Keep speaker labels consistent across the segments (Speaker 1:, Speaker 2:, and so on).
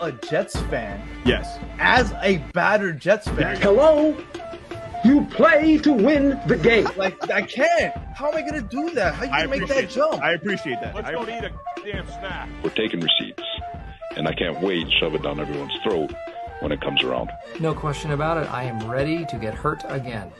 Speaker 1: a Jets fan,
Speaker 2: Yes.
Speaker 1: as a battered Jets fan,
Speaker 3: Hello? You play to win the game.
Speaker 1: like I can't. How am I gonna do that? How you gonna make
Speaker 2: appreciate
Speaker 1: that jump?
Speaker 2: I appreciate that.
Speaker 4: Let's
Speaker 2: I-
Speaker 4: go to eat a damn snack.
Speaker 5: We're taking receipts, and I can't wait to shove it down everyone's throat when it comes around.
Speaker 6: No question about it. I am ready to get hurt again.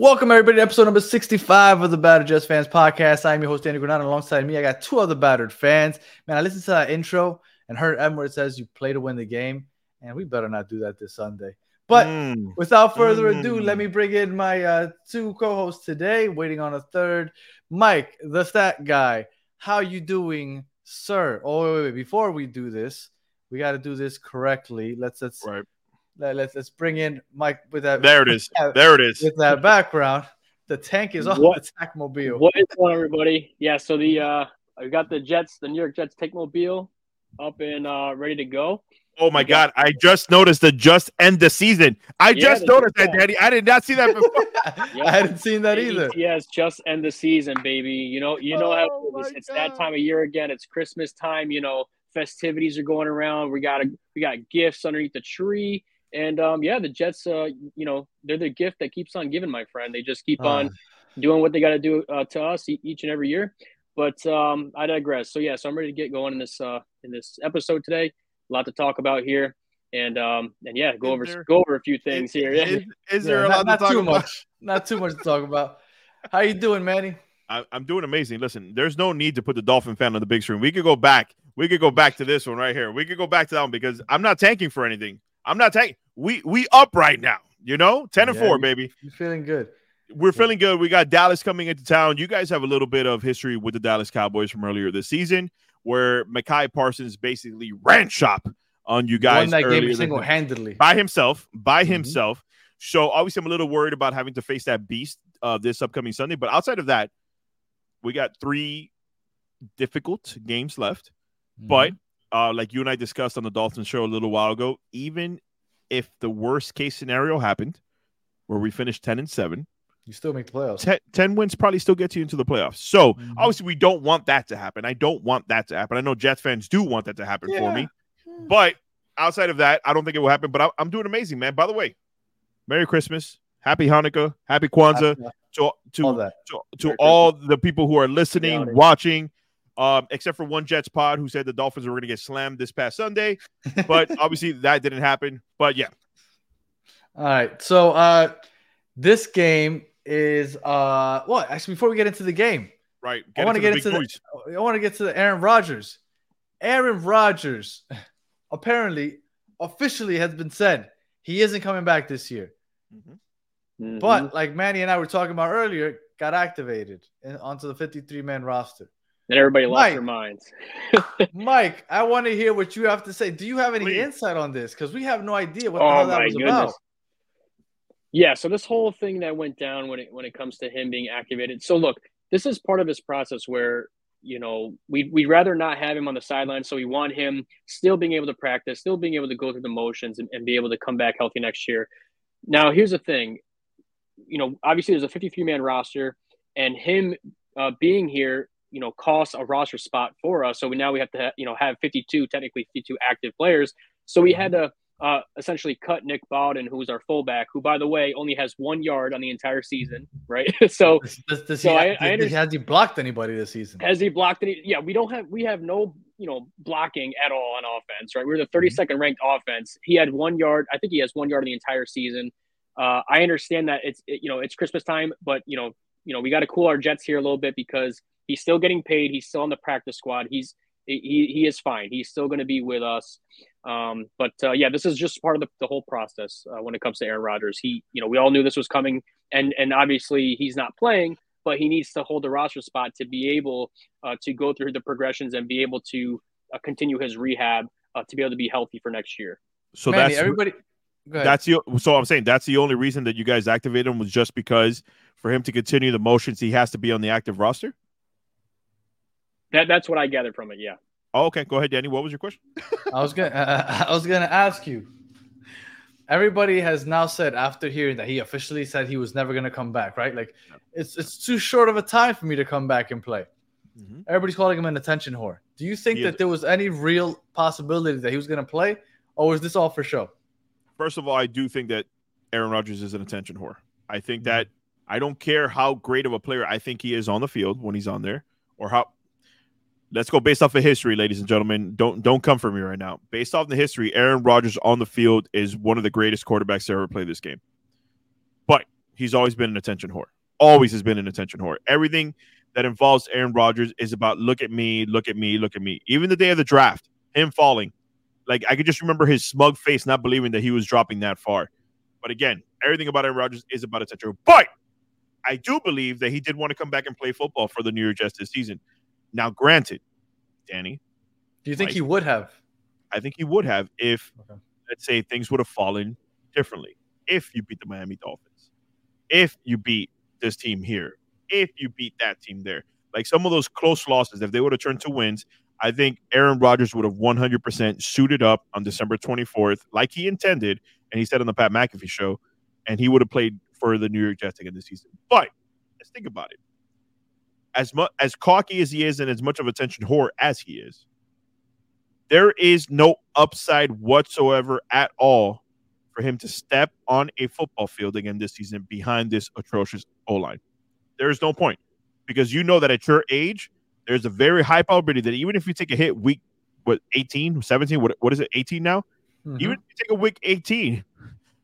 Speaker 1: Welcome everybody to episode number 65 of the Battered Jets Fans Podcast. I'm your host Danny Granada. Alongside me, I got two other battered fans. Man, I listened to that intro and heard Em where it says you play to win the game, and we better not do that this Sunday. But
Speaker 2: Mm.
Speaker 1: without further ado,
Speaker 2: Mm.
Speaker 1: let me bring in my uh, two co-hosts today. Waiting on a third, Mike, the stat guy. How you doing, sir? Oh wait, wait, wait. Before we do this, we got to do this correctly. Let's let's
Speaker 2: Right.
Speaker 1: Let, let's let's bring in Mike with that
Speaker 2: There it is.
Speaker 1: Yeah.
Speaker 2: There it is.
Speaker 1: with that background. The tank is on
Speaker 7: What-
Speaker 1: the tank mobile.
Speaker 7: What is going on, everybody? Yeah, so the uh we got the Jets, the New York Jets take mobile up and uh ready to go.
Speaker 2: Oh my God! I just noticed the just end the season. I
Speaker 7: Yeah,
Speaker 2: just noticed that,
Speaker 7: yeah.
Speaker 2: Danny. I did not see that before.
Speaker 1: I hadn't seen that either.
Speaker 7: Yes, just end the season, baby. You know, you know how
Speaker 2: Oh,
Speaker 7: it's,
Speaker 2: my
Speaker 7: it's that time of year again. It's Christmas time. You know, festivities are going around. We got a, we got gifts underneath the tree, and um, yeah, the Jets. Uh, you know, they're the gift that keeps on giving, my friend. They just keep on doing what they got to do uh, to us each and every year. But um, I digress. So yeah, so I'm ready to get going in this uh, in this episode today. A lot to talk about here, and um, and yeah, go
Speaker 2: Is
Speaker 7: over
Speaker 2: there-
Speaker 7: go over a few things here.
Speaker 2: Is, is there
Speaker 1: Yeah,
Speaker 2: a
Speaker 1: not,
Speaker 2: lot
Speaker 1: not
Speaker 2: to talk
Speaker 1: too
Speaker 2: about?
Speaker 1: much. Not too much to talk about. How you doing, Manny?
Speaker 2: I, I'm doing amazing. Listen, there's no need to put the Dolphin fan on the big screen. We could go back. We could go back to this one right here. We could go back to that one because I'm not tanking for anything. I'm not taking. We we up right now. You know, ten and
Speaker 1: Yeah,
Speaker 2: four, baby.
Speaker 1: You feeling good?
Speaker 2: We're feeling good. We got Dallas coming into town. You guys have a little bit of history with the Dallas Cowboys from earlier this season, where Micah Parsons basically ran shop on you guys
Speaker 1: Won that
Speaker 2: earlier
Speaker 1: game single handedly.
Speaker 2: by himself. By
Speaker 1: Mhm.
Speaker 2: himself. So obviously, I'm a little worried about having to face that beast uh, this upcoming Sunday. But outside of that, we got three difficult games left.
Speaker 1: Mm-hmm.
Speaker 2: But uh, like you and I discussed on the Dolphins show a little while ago, even if the worst case scenario happened, where we finished 10 and 7,
Speaker 1: you still make the playoffs.
Speaker 2: 10, 10 wins probably still gets you into the playoffs. So
Speaker 1: Mhm.
Speaker 2: obviously, we don't want that to happen. I don't want that to happen. I know Jets fans do want that to happen for me. But outside of that, I don't think it will happen. But I, I'm doing amazing, man. By the way, Merry Christmas, Happy Hanukkah, Happy Kwanzaa to
Speaker 1: All
Speaker 2: to
Speaker 1: that.
Speaker 2: to, to
Speaker 7: Merry
Speaker 2: all the people who are listening, watching, um, except for one Jets pod who said the Dolphins were going to get slammed this past Sunday. But obviously that didn't happen. But yeah,
Speaker 1: All right. So uh this game is uh well actually before we get into the game,
Speaker 2: right.
Speaker 1: I wanna get
Speaker 2: the big
Speaker 1: into the- I want to get to the Aaron Rodgers. Aaron Rodgers apparently officially has been said he isn't coming back this year.
Speaker 7: Mhm.
Speaker 1: But like Manny and I were talking about earlier, got activated onto the 53 man roster.
Speaker 7: And everybody lost
Speaker 1: Mike.
Speaker 7: their minds.
Speaker 1: Mike, I want to hear what you have to say. Do you have any
Speaker 2: Please.
Speaker 1: insight on this? Because we have no idea what the
Speaker 7: Oh
Speaker 1: hell that was
Speaker 7: goodness.
Speaker 1: about.
Speaker 7: Yeah, so this whole thing that went down when it when it comes to him being activated. So look, this is part of his process where you know we we'd rather not have him on the sideline, so we want him still being able to practice, still being able to go through the motions and, and be able to come back healthy next year. Now, here's the thing, you know, obviously there's a 53 man roster, and him uh, being here, you know, costs a roster spot for us. So we, now we have to, you know, have 52 technically 52 active players. So we had to uh, essentially cut Nick Bawden, who's our fullback, who, by the way, only has one yard on the entire season, right? so
Speaker 1: Does, does,
Speaker 7: So
Speaker 1: he,
Speaker 7: I- I
Speaker 1: does- has he blocked anybody this season?
Speaker 7: has he blocked any? Yeah, we don't have we have no you know blocking at all on offense, right? We're the 32nd ranked offense. He had one yard. I think he has one yard in the entire season. Uh, I understand that it's it, you know it's Christmas time, but you know you know we got to cool our jets here a little bit because he's still getting paid. He's still on the practice squad. He's he he is fine. He's still going to be with us. Um, but uh, yeah, this is just part of the, the whole process uh, when it comes to Aaron Rodgers. He, you know, we all knew this was coming, and and obviously he's not playing, but he needs to hold the roster spot to be able uh, to go through the progressions and be able to uh, continue his rehab uh, to be able to be healthy for next year.
Speaker 2: So
Speaker 1: Manny,
Speaker 2: that's
Speaker 1: everybody.
Speaker 2: That's the so I'm saying that's the only reason that you guys activated him was just because for him to continue the motions he has to be on the active roster.
Speaker 7: That that's what I gathered from it. Yeah.
Speaker 2: Oh, okay, go ahead, Danny. What was your question?
Speaker 1: I was gonna uh, I was gonna ask you. Everybody has now said after hearing that he officially said he was never gonna come back, right? Like it's it's too short of a time for me to come back and play.
Speaker 2: Mhm.
Speaker 1: Everybody's calling him an attention whore. Do you think
Speaker 2: He
Speaker 1: that
Speaker 2: is.
Speaker 1: there was any real possibility that he was going to play, or was this all for show?
Speaker 2: First of all, I do think that Aaron Rodgers is an attention whore. I think
Speaker 1: Mm-hmm.
Speaker 2: that I don't care how great of a player I think he is on the field when he's on there, or how. Let's go based off of history, ladies and gentlemen. Don't don't come for me right now. Based off the history, Aaron Rodgers on the field is one of the greatest quarterbacks to ever play this game. But he's always been an attention whore. Always has been an attention whore. Everything that involves Aaron Rodgers is about look at me, look at me, look at me. Even the day of the draft, him falling, like I could just remember his smug face, not believing that he was dropping that far. But again, everything about Aaron Rodgers is about attention. But I do believe that he did want to come back and play football for the New York Jets this season. Now, granted, Danny,
Speaker 1: Do you think
Speaker 2: Mike.
Speaker 1: he would have?
Speaker 2: I think he would have if,
Speaker 1: Okay.
Speaker 2: let's say, things would have fallen differently. If you beat the Miami Dolphins, if you beat this team here, if you beat that team there, like some of those close losses, if they would have turned to wins, I think Aaron Rodgers would have 100% suited up on December 24th, like he intended, and he said on the Pat McAfee show, and he would have played for the New York Jets again this season. But let's think about it. As much as cocky as he is, and as much of attention whore as he is, there is no upside whatsoever at all for him to step on a football field again this season behind this atrocious O line. There is no point because you know that at your age, there's a very high probability that even if you take a hit week, what 18, 17, what, what is it, 18 now?
Speaker 1: Mhm.
Speaker 2: Even if you take a week 18,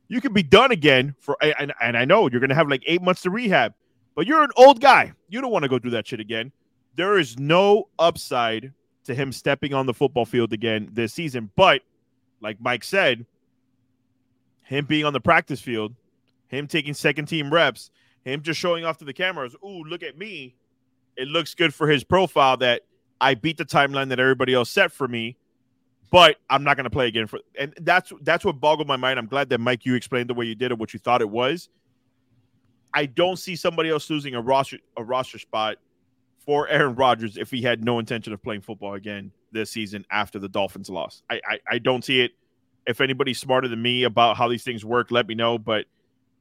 Speaker 2: you could be done again for and, and I know you're gonna have like eight months to rehab, but you're an old guy. You don't want to go through that shit again. There is no upside to him stepping on the football field again this season. But like Mike said, him being on the practice field, him taking second team reps, him just showing off to the cameras, ooh, look at me. It looks good for his profile that I beat the timeline that everybody else set for me but I'm not going to play again for and that's that's what boggled my mind. I'm glad that Mike you explained the way you did it, what you thought it was. I don't see somebody else losing a roster a roster spot for Aaron Rodgers if he had no intention of playing football again this season after the Dolphins loss. I I, I don't see it. If anybody's smarter than me about how these things work, let me know. But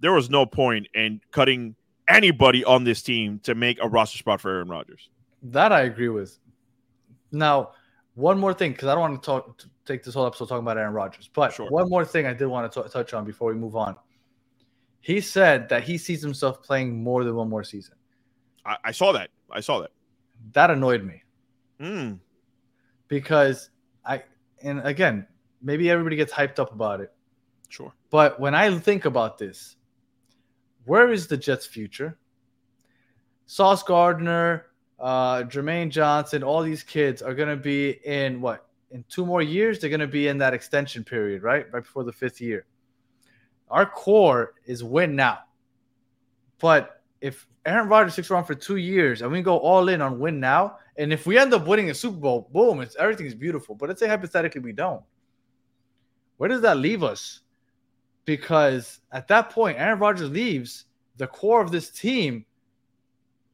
Speaker 2: there was no point in cutting anybody on this team to make a roster spot for Aaron Rodgers.
Speaker 1: That I agree with. Now, one more thing, because I don't want to talk to take this whole episode talking about Aaron Rodgers, but
Speaker 2: Sure.
Speaker 1: one more thing I did want to t- touch on before we move on. He said that he sees himself playing more than one more season.
Speaker 2: I, I saw that. I saw that.
Speaker 1: That annoyed me
Speaker 2: Mm,
Speaker 1: because I, and again, maybe everybody gets hyped up about it,
Speaker 2: sure.
Speaker 1: but when I think about this, where is the Jets' future? Sauce Gardner, uh, Jermaine Johnson, all these kids are going to be in what? In two more years, they're going to be in that extension period, right? Right before the fifth year. Our core is win now. But if Aaron Rodgers sticks around for two years and we go all in on win now, and if we end up winning a Super Bowl, boom, it's everything's beautiful. But let's say hypothetically we don't. Where does that leave us? Because at that point, Aaron Rodgers leaves, the core of this team,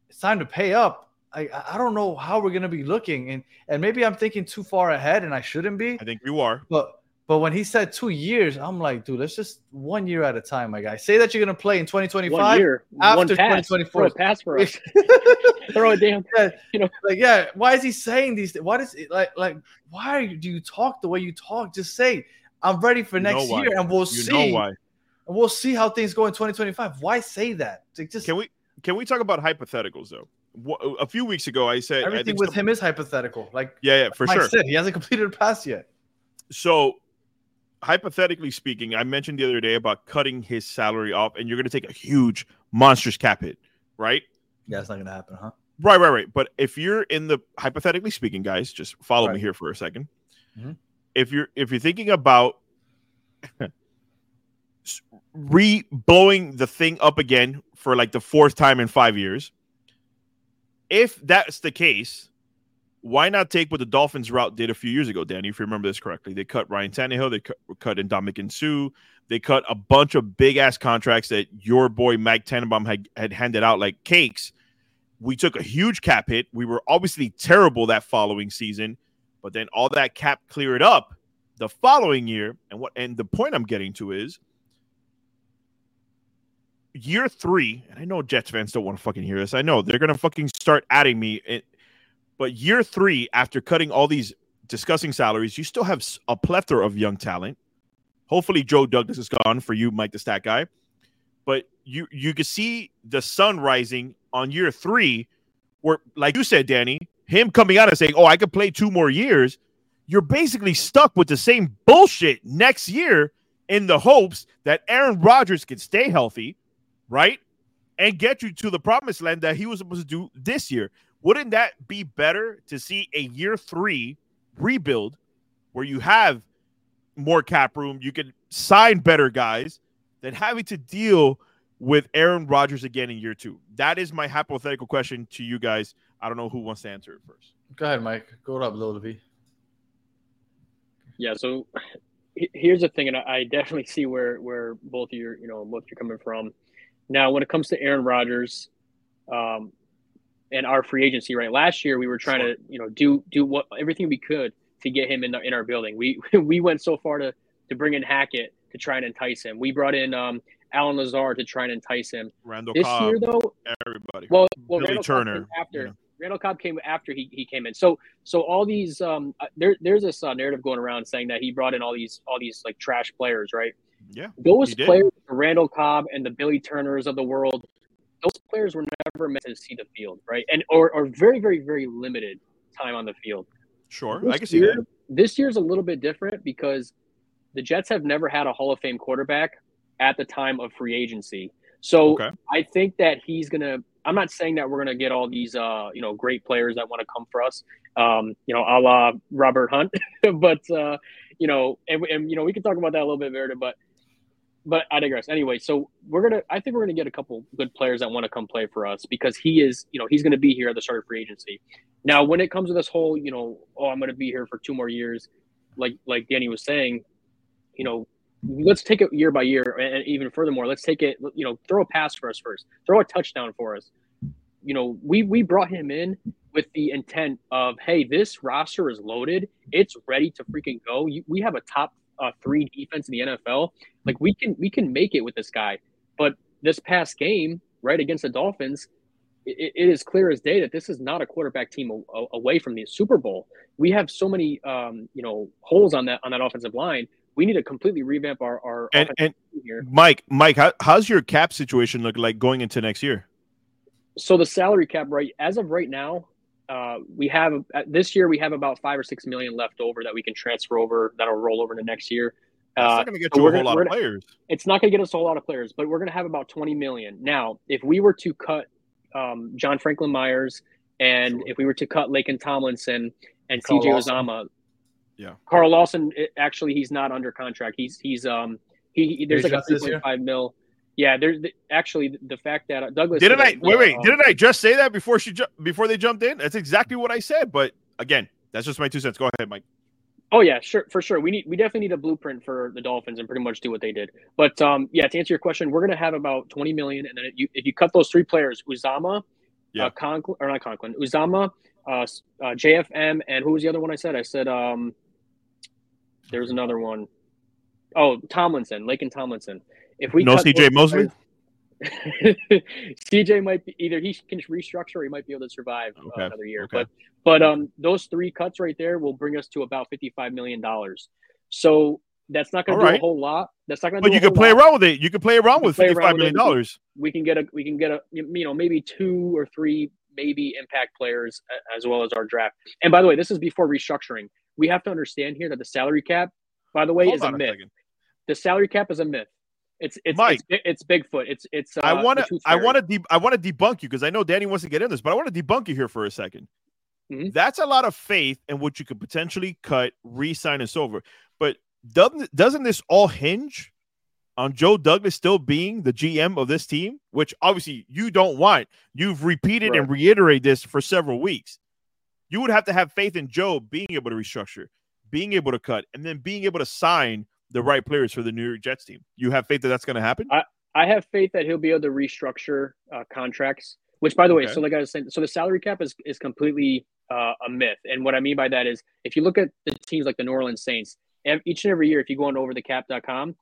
Speaker 1: it's time to pay up. I I don't know how we're gonna be looking, and and maybe I'm thinking too far ahead, and I shouldn't be.
Speaker 2: I think you are.
Speaker 1: But but when he said two years, I'm like, dude, let's just one year at a time, my guy. Say that you're gonna play in 2025.
Speaker 7: One year,
Speaker 1: after
Speaker 7: one pass,
Speaker 1: 2024.
Speaker 7: throw a pass for us. throw a damn.
Speaker 1: yeah,
Speaker 7: You know.
Speaker 1: like yeah. Why is he saying these? thi- What is it like? Like why do you talk the way you talk? Just say I'm ready for
Speaker 2: You
Speaker 1: next year, and we'll
Speaker 2: You
Speaker 1: see.
Speaker 2: know why.
Speaker 1: And we'll see how things go in 2025. Why say that? Like just
Speaker 2: Can we can we talk about hypotheticals though? Wha- A few weeks ago, I said I
Speaker 1: everything
Speaker 2: think
Speaker 1: with
Speaker 2: some-
Speaker 1: him is hypothetical. Like
Speaker 2: Yeah, yeah, for
Speaker 1: Mike
Speaker 2: sure.
Speaker 1: said, he hasn't completed a pass yet.
Speaker 2: So, hypothetically speaking, I mentioned the other day about cutting his salary off, and you're going to take a huge, monstrous cap hit, right?
Speaker 1: Yeah, it's not gonna happen, huh?
Speaker 2: Right, right, right. But if you're in the hypothetically speaking, guys, just follow me here for a 2nd
Speaker 1: Mhm.
Speaker 2: If you're if you're thinking about re blowing the thing up again for like the fourth time in five years, if that's the case, why not take what the Dolphins route did a few years ago, Danny? If you remember this correctly, they cut Ryan Tannehill, they cut, cut Ndamukong Suh, they cut a bunch of big ass contracts that your boy Mike Tannenbaum had, had handed out like cakes. We took a huge cap hit. We were obviously terrible that following season, but then all that cap cleared up the following year. And what and the point I'm getting to is year three, and I know Jets fans don't want to fucking hear this. I know they're gonna fucking start adding me. In, But year three, after cutting all these discussing salaries, you still have a plethora of young talent. Hopefully, Joe Douglas is gone for you, Mike, the stat guy. But you you can see the sun rising on year three, where, like you said, Danny, him coming out and saying, "Oh, I could play two more years." You're basically stuck with the same bullshit next year in the hopes that Aaron Rodgers can stay healthy, right? And get you to the promised land that he was supposed to do this year. Wouldn't that be better to see a year three rebuild where you have more cap room, you can sign better guys than having to deal with Aaron Rodgers again in year two? That is my hypothetical question to you guys. I don't know who wants to answer it first.
Speaker 1: Go ahead, Mike. Go up, Lil V.
Speaker 7: Yeah. So here's the thing, and I I definitely see where where both of you, you know, both you're coming from. Now, when it comes to Aaron Rodgers, um, and our free agency, right? Last year we were trying
Speaker 2: Sure.
Speaker 7: to, you know, do do what everything we could to get him in the, in our building. We we went so far to to bring in Hackett to try and entice him. We brought in um, Allen Lazard to try and entice him.
Speaker 2: Randall
Speaker 7: This
Speaker 2: Cobb,
Speaker 7: year, though,
Speaker 2: everybody.
Speaker 7: well, well,
Speaker 2: Billy
Speaker 7: Randall
Speaker 2: Turner,
Speaker 7: after.
Speaker 2: yeah.
Speaker 7: Randall Cobb came after he, he came in. So so all these um uh, there there's this uh, narrative going around saying that he brought in all these all these like trash players, right?
Speaker 2: Yeah,
Speaker 7: Those players, the Randall Cobb and the Billy Turners of the world, those players were never meant to see the field, right? And or or very very very limited time on the field.
Speaker 2: sure.
Speaker 7: This
Speaker 2: I can see
Speaker 7: year-
Speaker 2: that.
Speaker 7: This year's a little bit different because the Jets have never had a Hall of Fame quarterback at the time of free agency. So
Speaker 2: Okay.
Speaker 7: I think that he's gonna. I'm not saying that we're gonna get all these, uh, you know, great players that want to come for us, um, you know, a la Robert Hunt, but uh, you know, and, and you know, we can talk about that a little bit, Verda, but but I digress. Anyway, so we're gonna. I think we're gonna get a couple good players that want to come play for us because he is, you know, he's gonna be here at the start of free agency. Now, when it comes to this whole, you know, oh, I'm gonna be here for two more years, like like Danny was saying, you know, let's take it year by year, and even furthermore, let's take it, you know, throw a pass for us first, throw a touchdown for us. You know, we we brought him in with the intent of, hey, this roster is loaded, it's ready to freaking go. We have a top uh, three defense in the NFL. Like we can we can make it with this guy. But this past game, right against the Dolphins, it, it is clear as day that this is not a quarterback team a, a- away from the Super Bowl. We have so many, um, you know, holes on that on that offensive line. We need to completely revamp our our
Speaker 2: And and. Mike, Mike, how, how's your cap situation look like going into next year?
Speaker 7: So the salary cap, right as of right now, uh, we have uh, this year we have about five or six million left over that we can transfer over that'll roll over to next year. Uh,
Speaker 2: not going to get you a whole
Speaker 7: gonna-
Speaker 2: lot of players.
Speaker 7: it's not going to get us a whole lot of players, but we're going to have about 20 million. Now, if we were to cut um, John Franklin Myers and
Speaker 2: Sure.
Speaker 7: if we were to cut Laken Tomlinson and
Speaker 1: Carl
Speaker 7: CJ
Speaker 1: Lawson.
Speaker 7: Uzomah,
Speaker 2: Yeah.
Speaker 7: Carl Lawson, actually, he's not under contract. He's, he's, um, he, he- there's like a
Speaker 1: this year?
Speaker 7: 3.5 mil. Yeah, there's the, actually the fact that uh, Douglas
Speaker 2: Didn't I
Speaker 7: that,
Speaker 2: wait? Wait,
Speaker 7: um,
Speaker 2: didn't I just say that before she ju- before they jumped in? That's exactly what I said. But again, that's just my two cents. Go ahead, Mike.
Speaker 7: Oh yeah, sure, for sure. We need we definitely need a blueprint for the Dolphins and pretty much do what they did. But um, yeah, to answer your question, we're gonna have about twenty million, and then if you if you cut those three players, Uzomah,
Speaker 2: Yeah.
Speaker 7: uh, Conklin or not Conklin, Uzomah, uh, uh, JFM, and who was the other one I said? I said um, there was another one. Oh, Tomlinson, Laken Tomlinson. If we
Speaker 2: No CJ Mosley?
Speaker 7: CJ might be either he can restructure or he might be able to survive uh, another year.
Speaker 2: okay.
Speaker 7: But but um, those three cuts right there will bring us to about fifty-five million dollars. So that's not going to do
Speaker 2: right.
Speaker 7: a whole lot. That's not going to.
Speaker 2: But you can play
Speaker 7: lot.
Speaker 2: around with it. You can play around with
Speaker 7: around with
Speaker 2: million
Speaker 7: it. We can-
Speaker 2: dollars.
Speaker 7: We can get a we can get a you know maybe two or three maybe impact players as well as our draft. And by the way, this is before restructuring. We have to understand here that the salary cap, by the way,
Speaker 2: Hold
Speaker 7: is a
Speaker 2: on a
Speaker 7: myth. The salary cap is a myth. It's it's
Speaker 2: Mike.
Speaker 7: it's, it's Bigfoot. It's it's. Uh,
Speaker 2: I want to I want to. De- I want to debunk you because I know Danny wants to get in this, but I want to debunk you here for a 2nd
Speaker 7: Mhm.
Speaker 2: That's a lot of faith in what you could potentially cut, re-sign, and so over. But doesn't doesn't this all hinge on Joe Douglas still being the GM of this team, which obviously you don't want? You've repeated and reiterated this for several weeks. You would have to have faith in Joe being able to restructure, being able to cut, and then being able to sign the right players for the New York Jets team. You have faith that that's going to happen?
Speaker 7: I I have faith that he'll be able to restructure uh, contracts. Which, by the way, so like I was saying, so the salary cap is is completely uh, a myth. And what I mean by that is, if you look at the teams like the New Orleans Saints, each and every year, if you go on overthecap.com,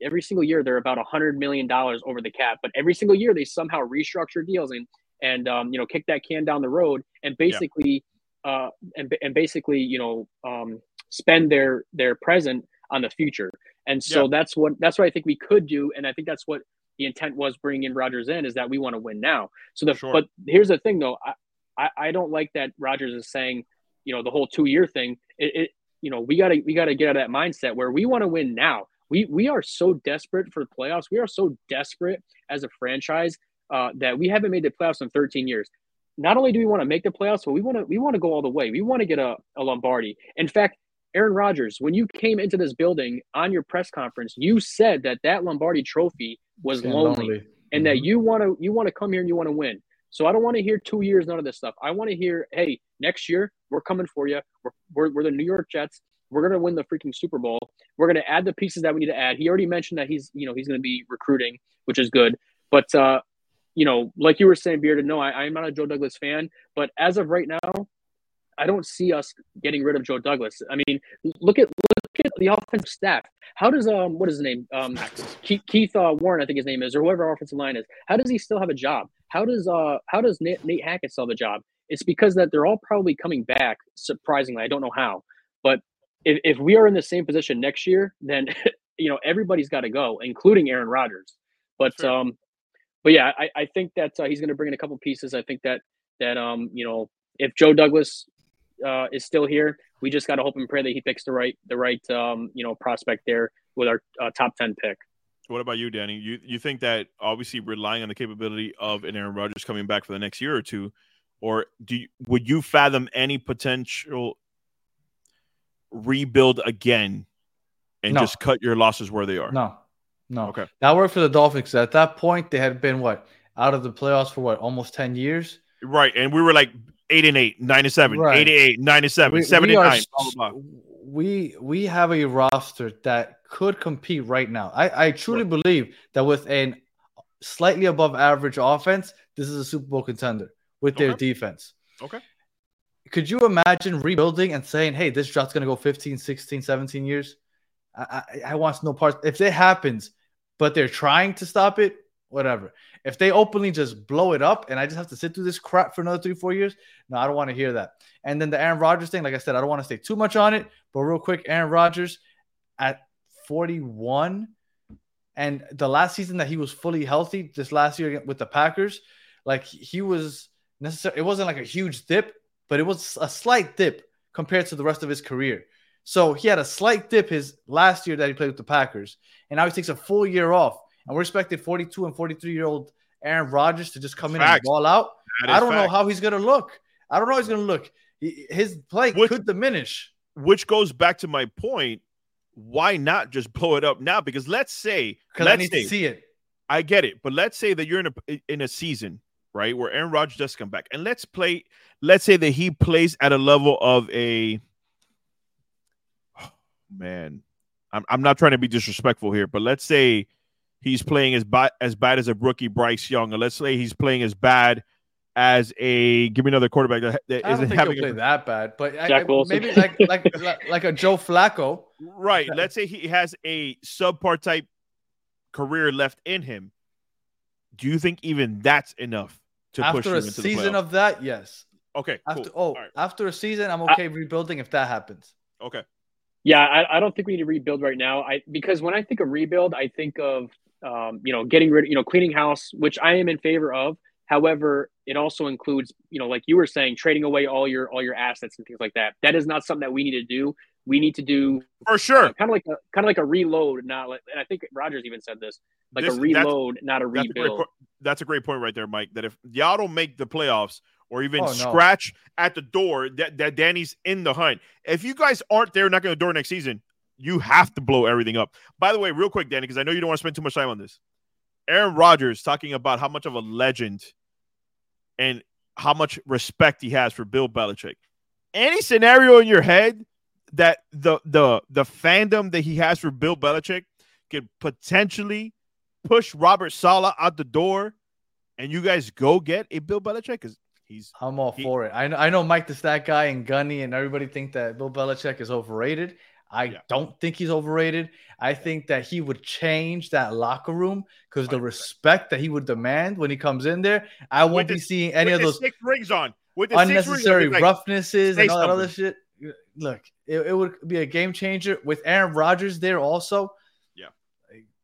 Speaker 7: every single year they're about a hundred million dollars over the cap. But every single year they somehow restructure deals and and um, you know kick that can down the road and basically uh, and and basically, you know, um, spend their their present on the future. And so
Speaker 2: Yeah.
Speaker 7: that's what that's what I think we could do, and I think that's what the intent was bringing in Rodgers in is that we want to win now. So the
Speaker 2: Sure.
Speaker 7: but here's the thing though, I, I I don't like that Rodgers is saying, you know, the whole two year thing. It, it you know we gotta we gotta get out of that mindset where we want to win now. We we are so desperate for the playoffs. We are so desperate as a franchise uh, that we haven't made the playoffs in 13 years. Not only do we want to make the playoffs, but we want to we want to go all the way. We want to get a, a Lombardi. In fact, Aaron Rodgers, when you came into this building on your press conference, you said that that Lombardi trophy was
Speaker 1: Getting
Speaker 7: lonely, and that
Speaker 1: Mhm.
Speaker 7: you want to you want to come here and you want to win. So I don't want to hear two years, none of this stuff. I want to hear, hey, next year we're coming for you. We're, we're, we're the New York Jets. We're gonna win the freaking Super Bowl. We're gonna add the pieces that we need to add. He already mentioned that he's you know he's gonna be recruiting, which is good. But uh, you know, like you were saying, Bearded, no, I, I'm not a Joe Douglas fan. But as of right now, I don't see us getting rid of Joe Douglas. I mean, look at look at the offensive staff. How does um what is his name um Keith, Keith uh, Warren I think his name is or whoever our offensive line is. How does he still have a job? How does uh how does Nate, Nate Hackett still have a job? It's because that they're all probably coming back. Surprisingly, I don't know how, but if if we are in the same position next year, then you know everybody's got to go, including Aaron Rodgers. But
Speaker 2: Fair.
Speaker 7: um, but yeah, I, I think that uh, he's going to bring in a couple pieces. I think that that um you know if Joe Douglas uh, is still here, we just got to hope and pray that he picks the right the right um you know prospect there with our uh, top ten pick.
Speaker 2: What about you, Danny? You you think that obviously relying on the capability of an Aaron Rodgers coming back for the next year or two, or do you, would you fathom any potential rebuild again and
Speaker 1: No.
Speaker 2: just cut your losses where they are?
Speaker 1: No, no.
Speaker 2: Okay.
Speaker 1: That worked for the Dolphins. At that point, they had been what out of the playoffs for what almost ten years.
Speaker 2: Right. And we were like eight and eight, nine and seven,
Speaker 1: Right.
Speaker 2: eight and eight, nine and seven,
Speaker 1: We-
Speaker 2: seven
Speaker 1: we
Speaker 2: and nine, blah, blah, blah.
Speaker 1: We we have a roster that could compete right now. I, I truly believe that with an slightly above average offense, this is a Super Bowl contender with their defense.
Speaker 2: Okay.
Speaker 1: Could you imagine rebuilding and saying, hey, this draft's going to go 15, 16, 17 years? I, I, I want no parts. If it happens, but they're trying to stop it, whatever. If they openly just blow it up and I just have to sit through this crap for another three, four years, no, I don't want to hear that. And then the Aaron Rodgers thing, like I said, I don't want to stay too much on it, but real quick, Aaron Rodgers at 41 and the last season that he was fully healthy, this last year with the Packers, like he was necessary. It wasn't like a huge dip, but it was a slight dip compared to the rest of his career. So he had a slight dip his last year that he played with the Packers, and now he takes a full year off. And we're expecting 42 and 43 year old Aaron Rodgers to just come in and ball out. I don't know how he's gonna look. I don't know how he's gonna look. He- His play
Speaker 2: Which-
Speaker 1: could diminish.
Speaker 2: Which goes back to my point. Why not just blow it up now? Because let's say,
Speaker 1: Because I
Speaker 2: let's
Speaker 1: need
Speaker 2: say,
Speaker 1: to see it.
Speaker 2: I get it, but let's say that you're in a in a season, right, where Aaron Rodgers does come back, and let's play. Let's say that he plays at a level of a man. I'm I'm not trying to be disrespectful here, but let's say he's playing as bad as bad as a rookie Bryce Young, or let's say he's playing as bad as a give me another quarterback that, that
Speaker 1: I don't
Speaker 2: isn't
Speaker 1: think he'll
Speaker 2: having
Speaker 1: play
Speaker 2: a,
Speaker 1: that bad, but I,
Speaker 7: Jack
Speaker 1: I-
Speaker 7: Wilson.
Speaker 1: maybe like like like- like a Joe Flacco.
Speaker 2: right. Let's say he has a subpar type career left in him. Do you think even that's enough to push
Speaker 1: After
Speaker 2: you
Speaker 1: a
Speaker 2: into the
Speaker 1: season
Speaker 2: playoffs?
Speaker 1: of that, yes.
Speaker 2: Okay.
Speaker 1: After
Speaker 2: cool.
Speaker 1: oh,
Speaker 2: All right.
Speaker 1: after a season, I'm okay rebuilding if that happens.
Speaker 2: Okay.
Speaker 7: Yeah, I, I don't think we need to rebuild right now. I because when I think of rebuild, I think of um, you know getting rid, of you know, cleaning house, which I am in favor of. However, it also includes, you know, like you were saying, trading away all your all your assets and things like that. That is not something that we need to do. We need to do
Speaker 2: For sure.
Speaker 7: kind of like a kind of like a reload, not like. And I think Rodgers even said this, like
Speaker 2: This-
Speaker 7: a reload, not a
Speaker 2: That's a, great
Speaker 7: rebuild.
Speaker 2: that's a great point right there, Mike. That if y'all don't make the playoffs or even
Speaker 1: Oh, no.
Speaker 2: scratch at the door, that, that Danny's in the hunt. If you guys aren't there, knocking the door next season, you have to blow everything up. By the way, real quick, Danny, because I know you don't want to spend too much time on this. Aaron Rodgers talking about how much of a legend and how much respect he has for Bill Belichick. Any scenario in your head that the the the fandom that he has for Bill Belichick could potentially push Robert Saleh out the door, and you guys go get a Bill Belichick because he's
Speaker 1: I'm all
Speaker 2: He-
Speaker 1: for it. I know, I know Mike the Stat Guy and Gunny and everybody think that Bill Belichick is overrated. I
Speaker 2: Yeah.
Speaker 1: don't think he's overrated. I think that he would change that locker room because the respect that he would demand when he comes in there, I won't
Speaker 2: With
Speaker 1: be seeing any of those.
Speaker 2: six rings on. with the six rings,
Speaker 1: unnecessary
Speaker 2: like,
Speaker 1: roughnesses and all that other shit. Look, it, it would be a game changer with Aaron Rodgers there also.
Speaker 2: Yeah.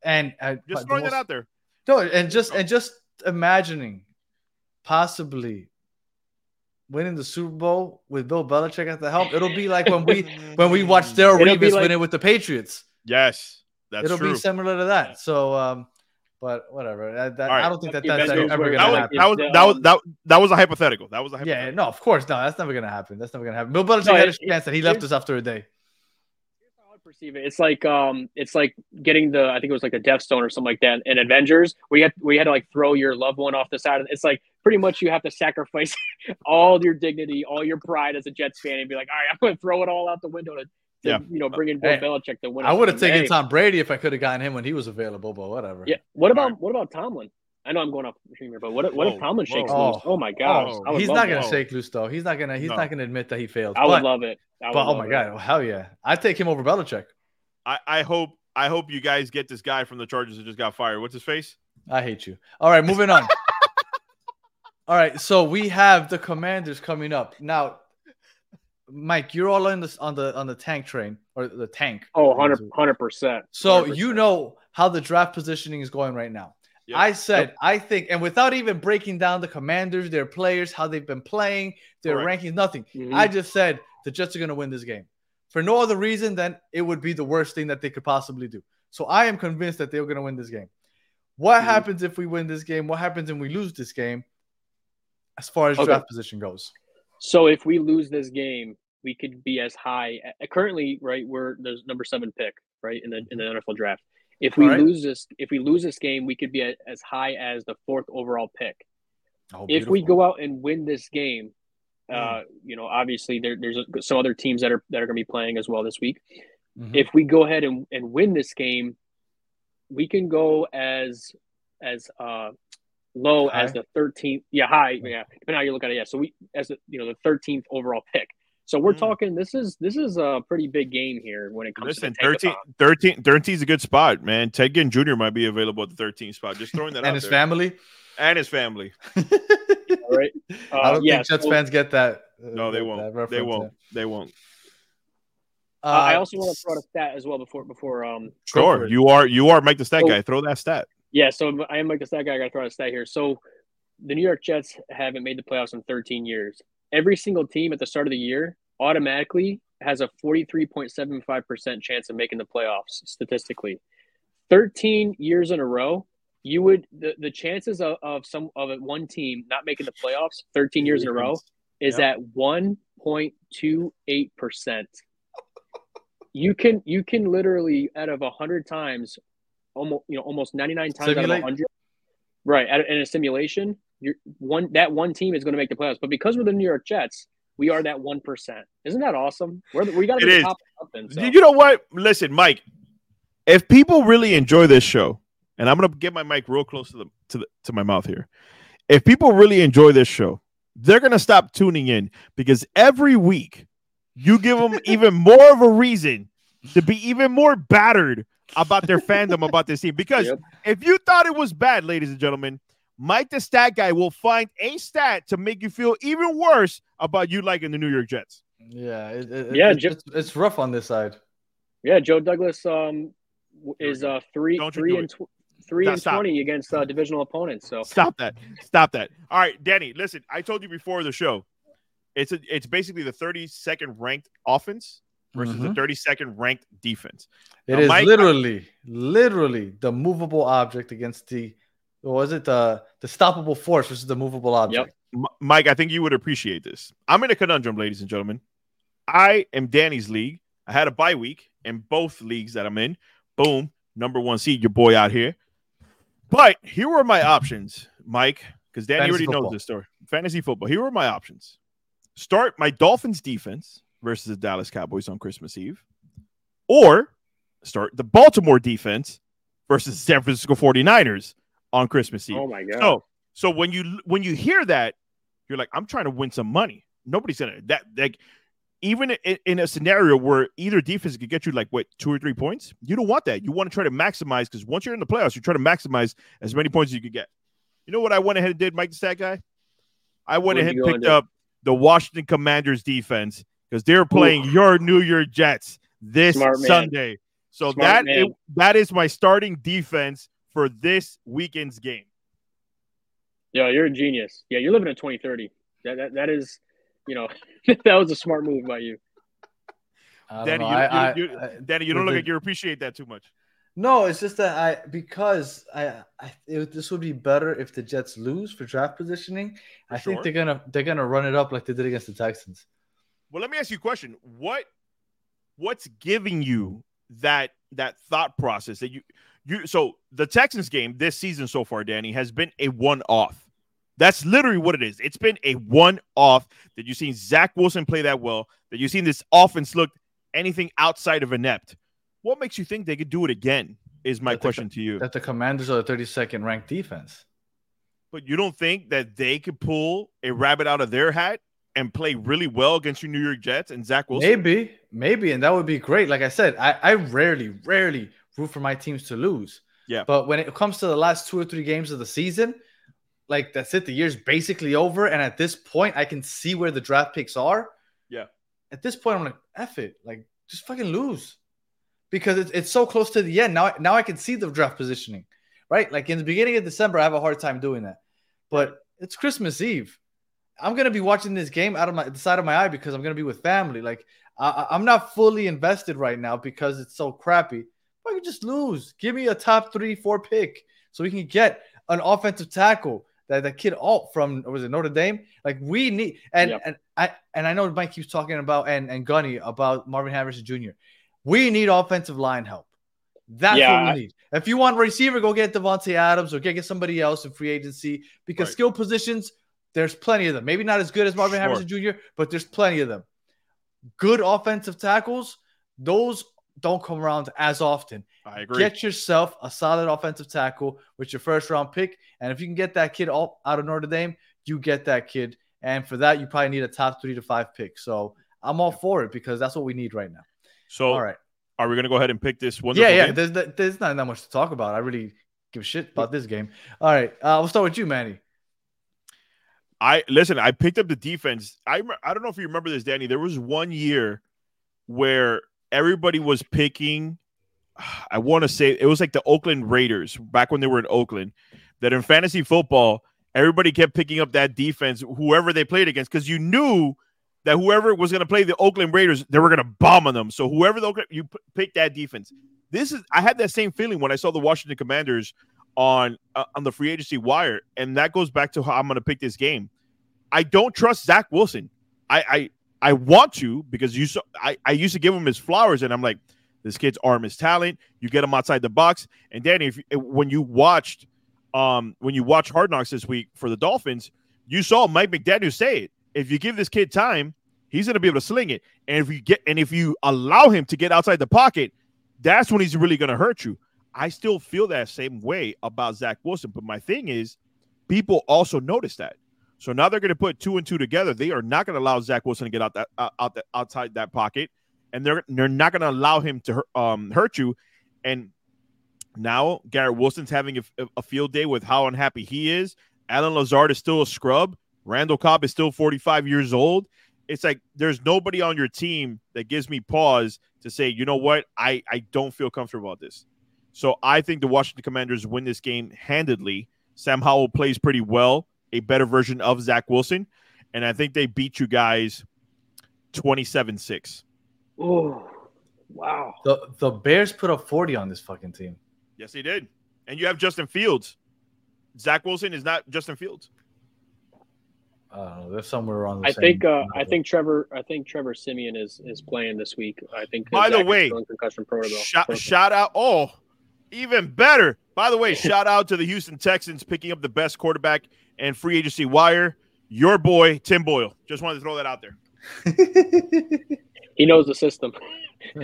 Speaker 1: and uh,
Speaker 2: just
Speaker 1: the
Speaker 2: throwing that out there.
Speaker 1: No, and just and just imagining possibly winning the Super Bowl with Bill Belichick at the helm. It'll be like when we when we watched Daryl
Speaker 7: It'll be
Speaker 1: Reeves
Speaker 7: like-
Speaker 1: winning with the Patriots.
Speaker 2: Yes, that's
Speaker 1: It'll
Speaker 2: true.
Speaker 1: be similar to that. So, um, but whatever. I, that,
Speaker 2: All right.
Speaker 1: I don't think that
Speaker 7: The
Speaker 1: that's ever gonna
Speaker 2: that was,
Speaker 1: happen.
Speaker 2: that was that was that that was a hypothetical. That was a
Speaker 1: Yeah, no, of course, no, that's never gonna happen. That's never gonna happen. Bill Belichick
Speaker 7: No,
Speaker 1: had
Speaker 7: it-
Speaker 1: a chance and he left
Speaker 7: it-
Speaker 1: us after a day.
Speaker 7: Here's how I perceive it. It's like um, it's like getting the I think it was like a Death Stone or something like that in Avengers. We had we had to like throw your loved one off the side. And it's like pretty much you have to sacrifice all your dignity, all your pride as a Jets fan, and be like, all right, I'm going to throw it all out the window to, to
Speaker 2: Yeah.
Speaker 7: you know bring in uh, Bill
Speaker 1: Hey,
Speaker 7: Belichick to win.
Speaker 1: I would have taken
Speaker 7: game.
Speaker 1: Tom Brady if I could have gotten him when he was available, but whatever.
Speaker 7: Yeah. What
Speaker 2: All
Speaker 7: about
Speaker 2: right.
Speaker 7: what about Tomlin? I know I'm going off the streamer, but what if, what
Speaker 2: Whoa,
Speaker 7: if Tomlin shakes
Speaker 1: whoa.
Speaker 7: loose? Oh my gosh,
Speaker 2: Oh,
Speaker 1: he's not gonna shake loose though. He's not gonna. He's
Speaker 2: No.
Speaker 1: not gonna admit that he failed.
Speaker 7: I would
Speaker 1: but,
Speaker 7: love it. Would
Speaker 1: but oh my
Speaker 7: it.
Speaker 1: god, hell yeah! I'd take him over Belichick.
Speaker 2: I, I hope I hope you guys get this guy from the Chargers that just got fired. What's his face?
Speaker 1: I hate you. All right, moving on. all right, so we have the Commanders coming up now. Mike, you're all in this on the on the tank train or the tank.
Speaker 7: Oh, 100 percent.
Speaker 1: So you know how the draft positioning is going right now.
Speaker 2: Yep.
Speaker 1: I said, I think, and without even breaking down the commanders, their players, how they've been playing, their
Speaker 2: Correct.
Speaker 1: rankings, nothing.
Speaker 7: Mhm.
Speaker 1: I just said the Jets are going to win this game for no other reason than it would be the worst thing that they could possibly do. So I am convinced that they're going to win this game. What
Speaker 7: Mhm.
Speaker 1: happens if we win this game? What happens if we lose this game? As far as
Speaker 7: Okay.
Speaker 1: draft position goes,
Speaker 7: So if we lose this game, we could be as high. uh, Currently, right, we're the number seven pick, right, in the in the NFL draft. If we
Speaker 1: right.
Speaker 7: lose this, if we lose this game, we could be at, as high as the fourth overall pick.
Speaker 1: oh,
Speaker 7: If we go out and win this game,
Speaker 1: Mm.
Speaker 7: uh, you know, obviously there, there's some other teams that are that are going to be playing as well this week.
Speaker 1: Mhm.
Speaker 7: If we go ahead and, and win this game, we can go as as uh low as the 13th. Yeah, high. Yeah, depending on how you look at it. Yeah, so we as the, you know the 13th overall pick. So we're
Speaker 2: Mm.
Speaker 7: talking. This is this is a pretty big game here when it comes
Speaker 2: Listen,
Speaker 7: to the
Speaker 2: 13, 13, 13 is a good spot, man. Ted Ginn Jr. might be available at the 13th spot. Just throwing that
Speaker 1: and
Speaker 2: out
Speaker 1: his
Speaker 2: there.
Speaker 1: family.
Speaker 2: and his family.
Speaker 7: All right.
Speaker 1: I
Speaker 7: Uh,
Speaker 1: don't
Speaker 7: yeah,
Speaker 1: think Jets
Speaker 7: so-
Speaker 1: fans get that. uh,
Speaker 2: No, they won't. They won't. They won't.
Speaker 7: Uh, I
Speaker 1: Uh,
Speaker 7: also want to throw out a stat as well before before um
Speaker 2: Sure, you are you are Mike the stat
Speaker 7: So-
Speaker 2: guy. Throw that stat.
Speaker 7: Yeah, so I am like a stat guy. I got to throw out a stat here. So the New York Jets haven't made the playoffs in 13 years. Every single team at the start of the year automatically has a 43.75% chance of making the playoffs statistically. 13 years in a row, you would the, the chances of, of some of one team not making the playoffs 13 years in a row is
Speaker 2: Yeah.
Speaker 7: at 1.28%. You can you can literally out of 100 times almost you know almost 99 times out of 100 right at, in a simulation you're one that one team is going to make the playoffs but because we're the new york jets we are that 1% isn't that awesome we're the, we got to be top of something so.
Speaker 2: You know what? Listen, Mike. If people really enjoy this show, and I'm gonna get my mic real close to the to the to my mouth here. If people really enjoy this show, they're gonna stop tuning in because every week you give them even more of a reason to be even more battered about their fandom about this team. Because
Speaker 7: Yep.
Speaker 2: if you thought it was bad, ladies and gentlemen, Mike the stat guy will find a stat to make you feel even worse about you liking the New York Jets.
Speaker 1: Yeah, it, it,
Speaker 7: Yeah,
Speaker 1: it's,
Speaker 7: Jim-
Speaker 1: it's, it's rough on this side.
Speaker 7: yeah joe douglas um w-
Speaker 2: Here we
Speaker 7: is uh three three and tw- three
Speaker 2: Stop,
Speaker 7: and
Speaker 2: stop.
Speaker 7: 20 against uh, divisional opponents so
Speaker 2: Stop that. Stop that. All right, Danny, listen, I told you before the show. It's a, it's basically the 32nd ranked offense versus
Speaker 1: Mhm.
Speaker 2: the 32nd ranked defense.
Speaker 1: It
Speaker 2: Now,
Speaker 1: is
Speaker 2: Mike-
Speaker 1: literally, literally the movable object against the, what was it the the stoppable force versus the movable object?
Speaker 2: M- Mike, I think you would appreciate this. I'm in a conundrum, ladies and gentlemen. I am Danny's league. I had a bye week in both leagues that I'm in. Boom, number one seed, your boy out here. But here were my options, Mike, because Danny
Speaker 1: Fantasy
Speaker 2: already
Speaker 1: football.
Speaker 2: knows this story. Fantasy football. Here were my options. Start my Dolphins defense versus the Dallas Cowboys on Christmas Eve, or start the Baltimore defense versus San Francisco 49ers on Christmas Eve.
Speaker 7: oh my god
Speaker 2: So, so when you when you hear that, you're like, I'm trying to win some money. Nobody's gonna that like even in, in a scenario where either defense could get you like what two or three points, you don't want that. You want to try to maximize because once you're in the playoffs, you try to maximize as many points as you could get. You know what I went ahead and did, Mike the Stat Guy? I went ahead and picked up the Washington Commanders defense because they're playing your New York Jets this Sunday. So
Speaker 7: Smart
Speaker 2: that
Speaker 7: man.
Speaker 2: that is my starting defense for this weekend's game.
Speaker 7: Yeah, you're a genius. Yeah, you're living in 2030. That that, that is, you know, that was a smart move by you.
Speaker 2: Danny, you,
Speaker 1: I-
Speaker 2: you-
Speaker 1: I-
Speaker 2: you-
Speaker 1: I-
Speaker 2: Danny, you don't look
Speaker 1: the-
Speaker 2: like you appreciate that too much.
Speaker 1: No, it's just that I because I, I it, this would be better if the Jets lose for draft positioning. I
Speaker 2: sure.
Speaker 1: think they're gonna they're gonna run it up like they did against the Texans.
Speaker 2: Well, let me ask you a question. What what's giving you that that thought process that you you so the Texans game this season so far, Danny, has been a one off. That's literally what it is. It's been a one off that you've seen Zach Wilson play that well, that you've seen this offense look anything outside of inept. What makes you think they could do it again? Is my
Speaker 1: That the-
Speaker 2: question to you.
Speaker 1: That the Commanders are the 32nd ranked defense.
Speaker 2: But you don't think that they could pull a rabbit out of their hat and play really well against your New York Jets and Zach Wilson?
Speaker 1: Maybe, maybe, and that would be great. Like I said, I, I rarely, rarely root for my teams to lose.
Speaker 2: Yeah.
Speaker 1: But when it comes to the last two or three games of the season, like that's it. The year's basically over. And at this point, I can see where the draft picks are.
Speaker 2: Yeah.
Speaker 1: At this point, I'm like, F it. Like, just fucking lose. Because it's, it's so close to the end. Now, now I can see the draft positioning. Right? Like in the beginning of December, I have a hard time doing that. But it's Christmas Eve. I'm gonna be watching this game out of my the side of my eye because I'm gonna be with family. Like I, I'm not fully invested right now because it's so crappy. I can just lose. Give me a top three, four pick so we can get an offensive tackle. That that kid Alt from was it Notre Dame? Like we need and
Speaker 7: Yep.
Speaker 1: and I and I know Mike keeps talking about and and Gunny about Marvin Harrison Jr. We need offensive line help. That's
Speaker 7: Yeah.
Speaker 1: what we need. If you want receiver, go get Davante Adams or get, get somebody else in free agency because
Speaker 2: Right.
Speaker 1: skill positions, there's plenty of them. Maybe not as good as Marvin
Speaker 2: Sure.
Speaker 1: Harrison Jr., but there's plenty of them. Good offensive tackles, those don't come around as often.
Speaker 2: I agree.
Speaker 1: Get yourself a solid offensive tackle with your first round pick. And if you can get that kid all out of Notre Dame, you get that kid. And for that, you probably need a top three to five pick. So I'm all for it because that's what we need right now.
Speaker 2: so,
Speaker 1: all right.
Speaker 2: are we going to go ahead and pick this one?
Speaker 1: Yeah, yeah.
Speaker 2: game?
Speaker 1: There's, there's not that much to talk about. I really give a shit about this game. All right. Uh, we'll start with you, Manny.
Speaker 2: I listen. I picked up the defense. I I don't know if you remember this, Danny. There was one year where everybody was picking. I want to say it was like the Oakland Raiders back when they were in Oakland. That in fantasy football, everybody kept picking up that defense, whoever they played against, because you knew that whoever was going to play the Oakland Raiders, they were going to bomb on them. So whoever the Oakland, you p- pick that defense. This is I had that same feeling when I saw the Washington Commanders on uh, on the free agency wire, and that goes back to how I'm going to pick this game. I don't trust Zach Wilson. I I, I want to because you saw I, I used to give him his flowers, and I'm like, this kid's arm is talent. You get him outside the box, and Danny, if when you watched um when you watch Hard Knocks this week for the Dolphins, you saw Mike McDaniel say it. If you give this kid time, he's going to be able to sling it, and if you get and if you allow him to get outside the pocket, that's when he's really going to hurt you. I still feel that same way about Zach Wilson, but my thing is, people also notice that. So now they're going to put two and two together. They are not going to allow Zach Wilson to get out that out, out that outside that pocket, and they're they're not going to allow him to hurt- um, hurt you. And now Garrett Wilson's having a, a field day with how unhappy he is. Allen Lazard is still a scrub. Randall Cobb is still 45 years old. It's like there's nobody on your team that gives me pause to say, you know what, I I don't feel comfortable about this. So I think the Washington Commanders win this game handedly. Sam Howell plays pretty well, a better version of Zach Wilson, and I think they beat you guys 27-6.
Speaker 7: Oh, wow.
Speaker 1: The the Bears put up 40 on this fucking team.
Speaker 2: Yes, they did. And you have Justin Fields. Zach Wilson is not Justin Fields.
Speaker 1: I. They're somewhere around the
Speaker 7: I
Speaker 1: same
Speaker 7: think uh, I think Trevor I think Trevor Siemian is is playing this week. I think.
Speaker 2: By the
Speaker 7: Zach is
Speaker 2: way,
Speaker 7: concussion protocol.
Speaker 2: Shout,
Speaker 7: protocol.
Speaker 2: shout out. Oh, even better. By the way, shout out to the Houston Texans picking up the best quarterback and free agency wire. Your boy, Tim Boyle. Just wanted to throw that out there.
Speaker 7: He knows the system.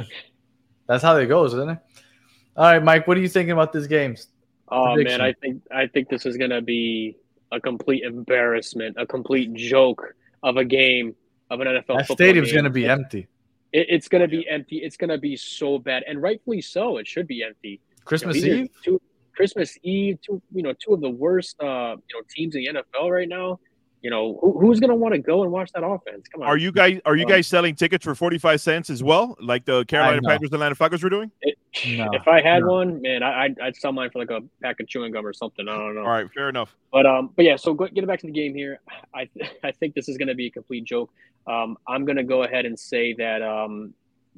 Speaker 1: That's how it goes, isn't it? All right, Mike. What are you thinking about this game?
Speaker 7: Oh
Speaker 1: Prediction.
Speaker 7: man, I think I think this is gonna be a complete embarrassment, a complete joke of a game of an NFL.
Speaker 1: That
Speaker 7: football
Speaker 1: stadium's
Speaker 7: game.
Speaker 1: going to be empty.
Speaker 7: It, it's gonna be empty. It's gonna be so bad, and rightfully so. It should be empty. You know,
Speaker 1: Christmas Eve.
Speaker 7: two, Christmas Eve, two you know two of the worst uh, you know teams in the NFL right now. You know, who, who's going to want to go and watch that offense? Come on.
Speaker 2: Are you guys are you guys selling tickets for 45 cents as well, like the Carolina
Speaker 1: know.
Speaker 2: Panthers and Atlanta Falcons were doing?
Speaker 7: It-
Speaker 1: No,
Speaker 7: if I had
Speaker 1: no.
Speaker 7: one, man, I, I'd, I'd sell mine for like a pack of chewing gum or something. I don't know.
Speaker 2: All right, fair enough.
Speaker 7: But um, but yeah. So go, getting back to the game here, I I think this is going to be a complete joke. Um, I'm going to go ahead and say that um,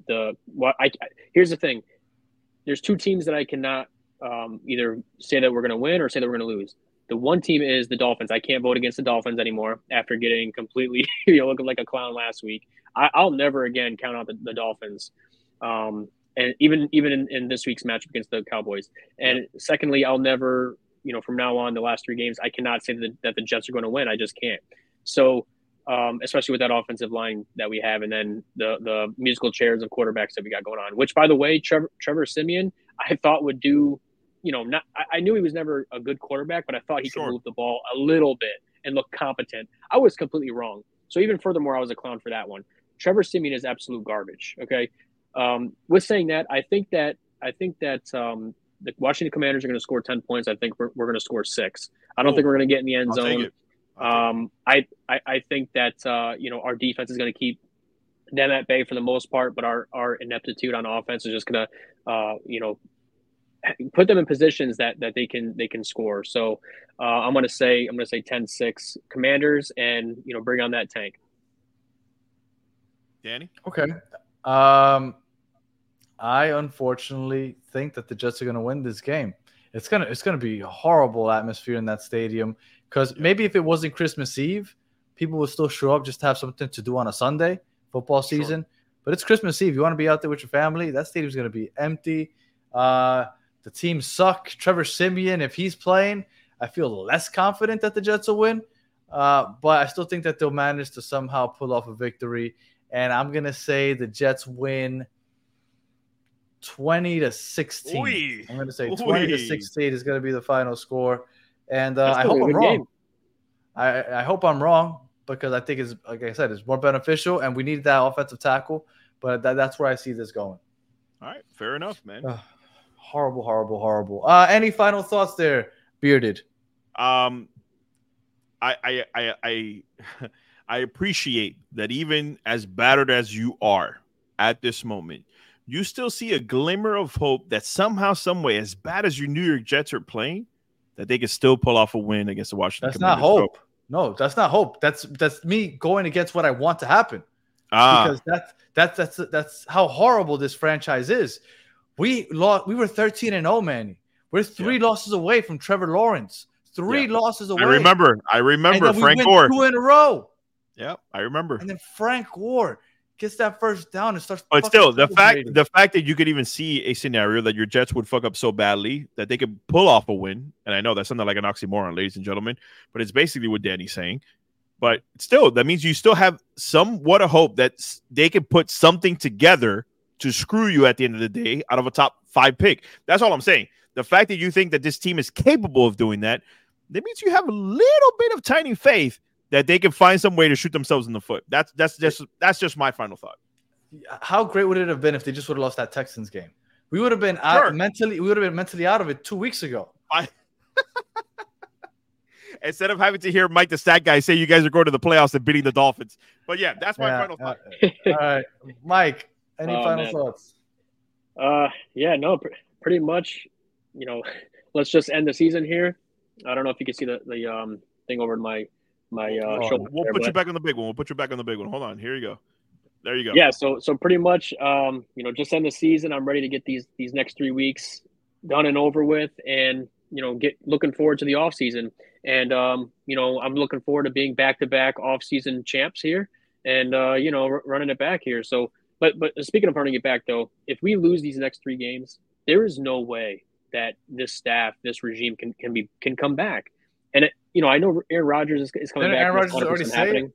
Speaker 7: the what I I- here's the thing. There's two teams that I cannot um, either say that we're going to win or say that we're going to lose. The one team is the Dolphins. I can't vote against the Dolphins anymore after getting completely you know looking like a clown last week. I, I'll never again count out the, the Dolphins. Um, and even even in, in this week's match against the Cowboys. And secondly, I'll never, you know, from now on, the last three games, I cannot say that, that the Jets are going to win. I just can't. So, um, especially with that offensive line that we have, and then the the musical chairs of quarterbacks that we got going on. Which, by the way, Trevor, Trevor Siemian, I thought would do, you know, not. I, I knew he was never a good quarterback, but I thought he
Speaker 2: Sure.
Speaker 7: could move the ball a little bit and look competent. I was completely wrong. So even furthermore, I was a clown for that one. Trevor Siemian is absolute garbage. Okay. Um, with saying that, I think that I think that um, the Washington Commanders are going to score ten points. I think we're, we're going to score six. I don't think we're going to get in the end
Speaker 2: I'll
Speaker 7: zone.
Speaker 2: It. I'll
Speaker 7: Um, I, I I think that uh, you know our defense is going to keep them at bay for the most part, but our our ineptitude on offense is just going to uh, you know put them in positions that that they can they can score. So uh, I'm going to say I'm going to say 10-6 Commanders, and you know bring on that tank.
Speaker 2: Danny,
Speaker 1: Okay. Um, I unfortunately think that the Jets are going to win this game. It's gonna it's gonna be a horrible atmosphere in that stadium because maybe if it wasn't Christmas Eve, people would still show up just to have something to do on a Sunday football
Speaker 2: Sure.
Speaker 1: season. But it's Christmas Eve. You want to be out there with your family. That stadium's going to be empty. Uh, the team suck. Trevor Siemian, if he's playing, I feel less confident that the Jets will win. Uh, but I still think that they'll manage to somehow pull off a victory. And I'm going to say the Jets win 20 to 16.
Speaker 2: Oy.
Speaker 1: I'm going to say 20 to 16 is going to be the final score. And uh, I hope I'm wrong.
Speaker 7: game.
Speaker 1: I, I hope I'm wrong because I think it's like I said, it's more beneficial, and we need that offensive tackle. But that, that's where I see this going.
Speaker 2: all right, fair enough, man.
Speaker 1: Ugh, horrible, horrible, horrible. Uh, any final thoughts there, bearded?
Speaker 2: Um, I I I I, I appreciate that even as battered as you are at this moment, you still see a glimmer of hope that somehow, some way, as bad as your New York Jets are playing, that they can still pull off a win against the Washington.
Speaker 1: That's not
Speaker 2: Commanders.
Speaker 1: hope. No, that's not hope. That's that's me going against what I want to happen.
Speaker 2: Ah,
Speaker 1: because that's that's that's that's how horrible this franchise is. We lost. We were thirteen and zero, man. We're three losses away from Trevor Lawrence. Three
Speaker 2: Yeah.
Speaker 1: losses away.
Speaker 2: I remember. I remember
Speaker 1: we
Speaker 2: Frank
Speaker 1: win
Speaker 2: Gore.
Speaker 1: two in a row,
Speaker 2: Yeah, I remember.
Speaker 1: and then Frank Gore gets that first down and starts.
Speaker 2: But still, the fact the fact that you could even see a scenario that your Jets would fuck up so badly that they could pull off a win, and I know that's sounded like an oxymoron, ladies and gentlemen, but it's basically what Danny's saying. But still, that means you still have somewhat of hope that they can put something together to screw you at the end of the day out of a top five pick. That's all I'm saying. The fact that you think that this team is capable of doing that, that means you have a little bit of tiny faith that they can find some way to shoot themselves in the foot. That's that's just that's just my final thought.
Speaker 1: how great would it have been if they just would have lost that Texans game? We would have been out
Speaker 2: Sure.
Speaker 1: mentally. We would have been mentally out of it two weeks ago.
Speaker 2: instead of having to hear Mike the stat guy say you guys are going to the playoffs and beating the Dolphins. But yeah, that's my
Speaker 1: Yeah,
Speaker 2: final thought.
Speaker 1: all right, Mike. Any
Speaker 7: Oh,
Speaker 1: final
Speaker 7: man.
Speaker 1: thoughts?
Speaker 7: Uh, yeah, no, pr- pretty much. You know, let's just end the season here. I don't know if you can see the the um thing over in my my uh,
Speaker 1: Oh,
Speaker 7: shoulder.
Speaker 2: We'll
Speaker 7: there,
Speaker 2: put you back on the big one. We'll put you back on the big one. Hold on. Here you go. There you go.
Speaker 7: Yeah, so so pretty much, um, you know, just end the season. I'm ready to get these these next three weeks done and over with, and you know, get looking forward to the off season. And um, you know, I'm looking forward to being back to back off season champs here, and uh, you know, r- running it back here. So, but but speaking of running it back though, if we lose these next three games, there is no way that this staff, this regime can can be can come back. And it, you know, I know Aaron Rodgers is, is coming
Speaker 1: Didn't
Speaker 7: back.
Speaker 1: Aaron Rodgers already
Speaker 7: 100%
Speaker 1: it?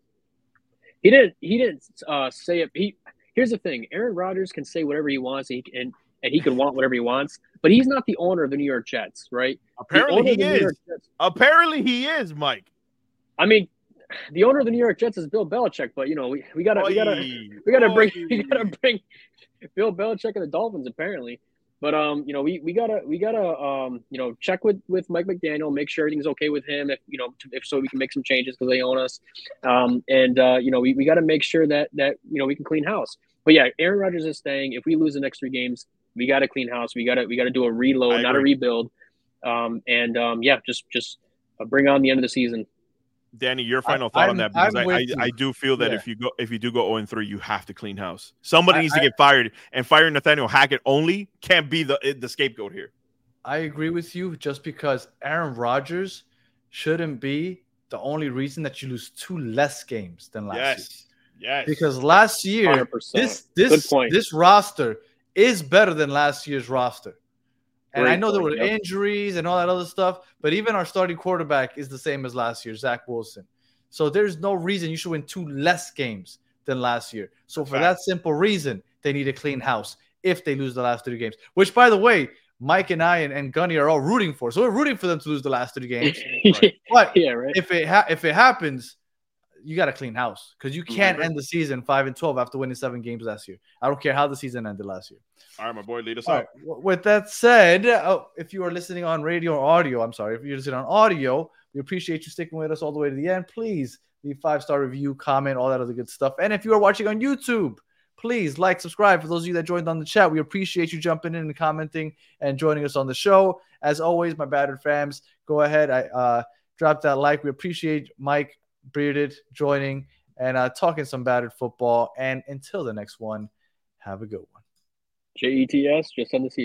Speaker 7: He didn't. He didn't uh, say it. He here's the thing: Aaron Rodgers can say whatever he wants, and he, and, and he can want whatever he wants. But he's not the owner of the New York Jets, right?
Speaker 2: Apparently he
Speaker 7: of the New
Speaker 2: is. Apparently he is, Mike.
Speaker 7: I mean, the owner of the New York Jets is Bill Belichick, but you know we, we gotta we gotta we gotta bring we gotta bring Bill Belichick and the Dolphins apparently. But um, you know, we, we gotta we gotta um, you know, check with with Mike McDaniel, make sure everything's okay with him. If you know, if so, we can make some changes because they own us. Um, and uh, you know, we, we got to make sure that that you know we can clean house. But yeah, Aaron Rodgers is saying if we lose the next three games, we got to clean house. We got to we got to do a reload, not a rebuild. Um, and um, yeah, just just bring on the end of the season.
Speaker 2: Danny, your final I, thought I'm, on that because I, I, I, do feel that yeah. if you go if you do go 0 and 3, you have to clean house. Somebody I, needs to get fired, and firing Nathaniel Hackett only can't be the the scapegoat here.
Speaker 1: I agree with you just because Aaron Rodgers shouldn't be the only reason that you lose two less games than last
Speaker 2: yes.
Speaker 1: year.
Speaker 2: Yes.
Speaker 1: Because last year 100%. this this this roster is better than last year's roster. And Great I know there were yep. injuries and all that other stuff, but even our starting quarterback is the same as last year, Zach Wilson. So there's no reason you should win two less games than last year. So for that simple reason, they need a clean house if they lose the last three games. Which, by the way, Mike and I and, and Gunny are all rooting for. So we're rooting for them to lose the last three games.
Speaker 7: right. But yeah, right.
Speaker 1: if it ha- if it happens, you got to clean house because you can't end the season five and twelve after winning seven games last year. I don't care how the season ended last year.
Speaker 2: All right, my boy, lead us out.
Speaker 1: Right. With that said, oh, if you are listening on radio or audio, I'm sorry, if you're listening on audio, we appreciate you sticking with us all the way to the end. Please leave five star review, comment, all that other good stuff. And if you are watching on YouTube, please like, subscribe. For those of you that joined on the chat, we appreciate you jumping in and commenting and joining us on the show. As always, my battered fams, go ahead. I uh, drop that like. We appreciate Mike Bearded joining and uh, talking some battered football. And until the next one, have a good one.
Speaker 7: JETS, just on the season.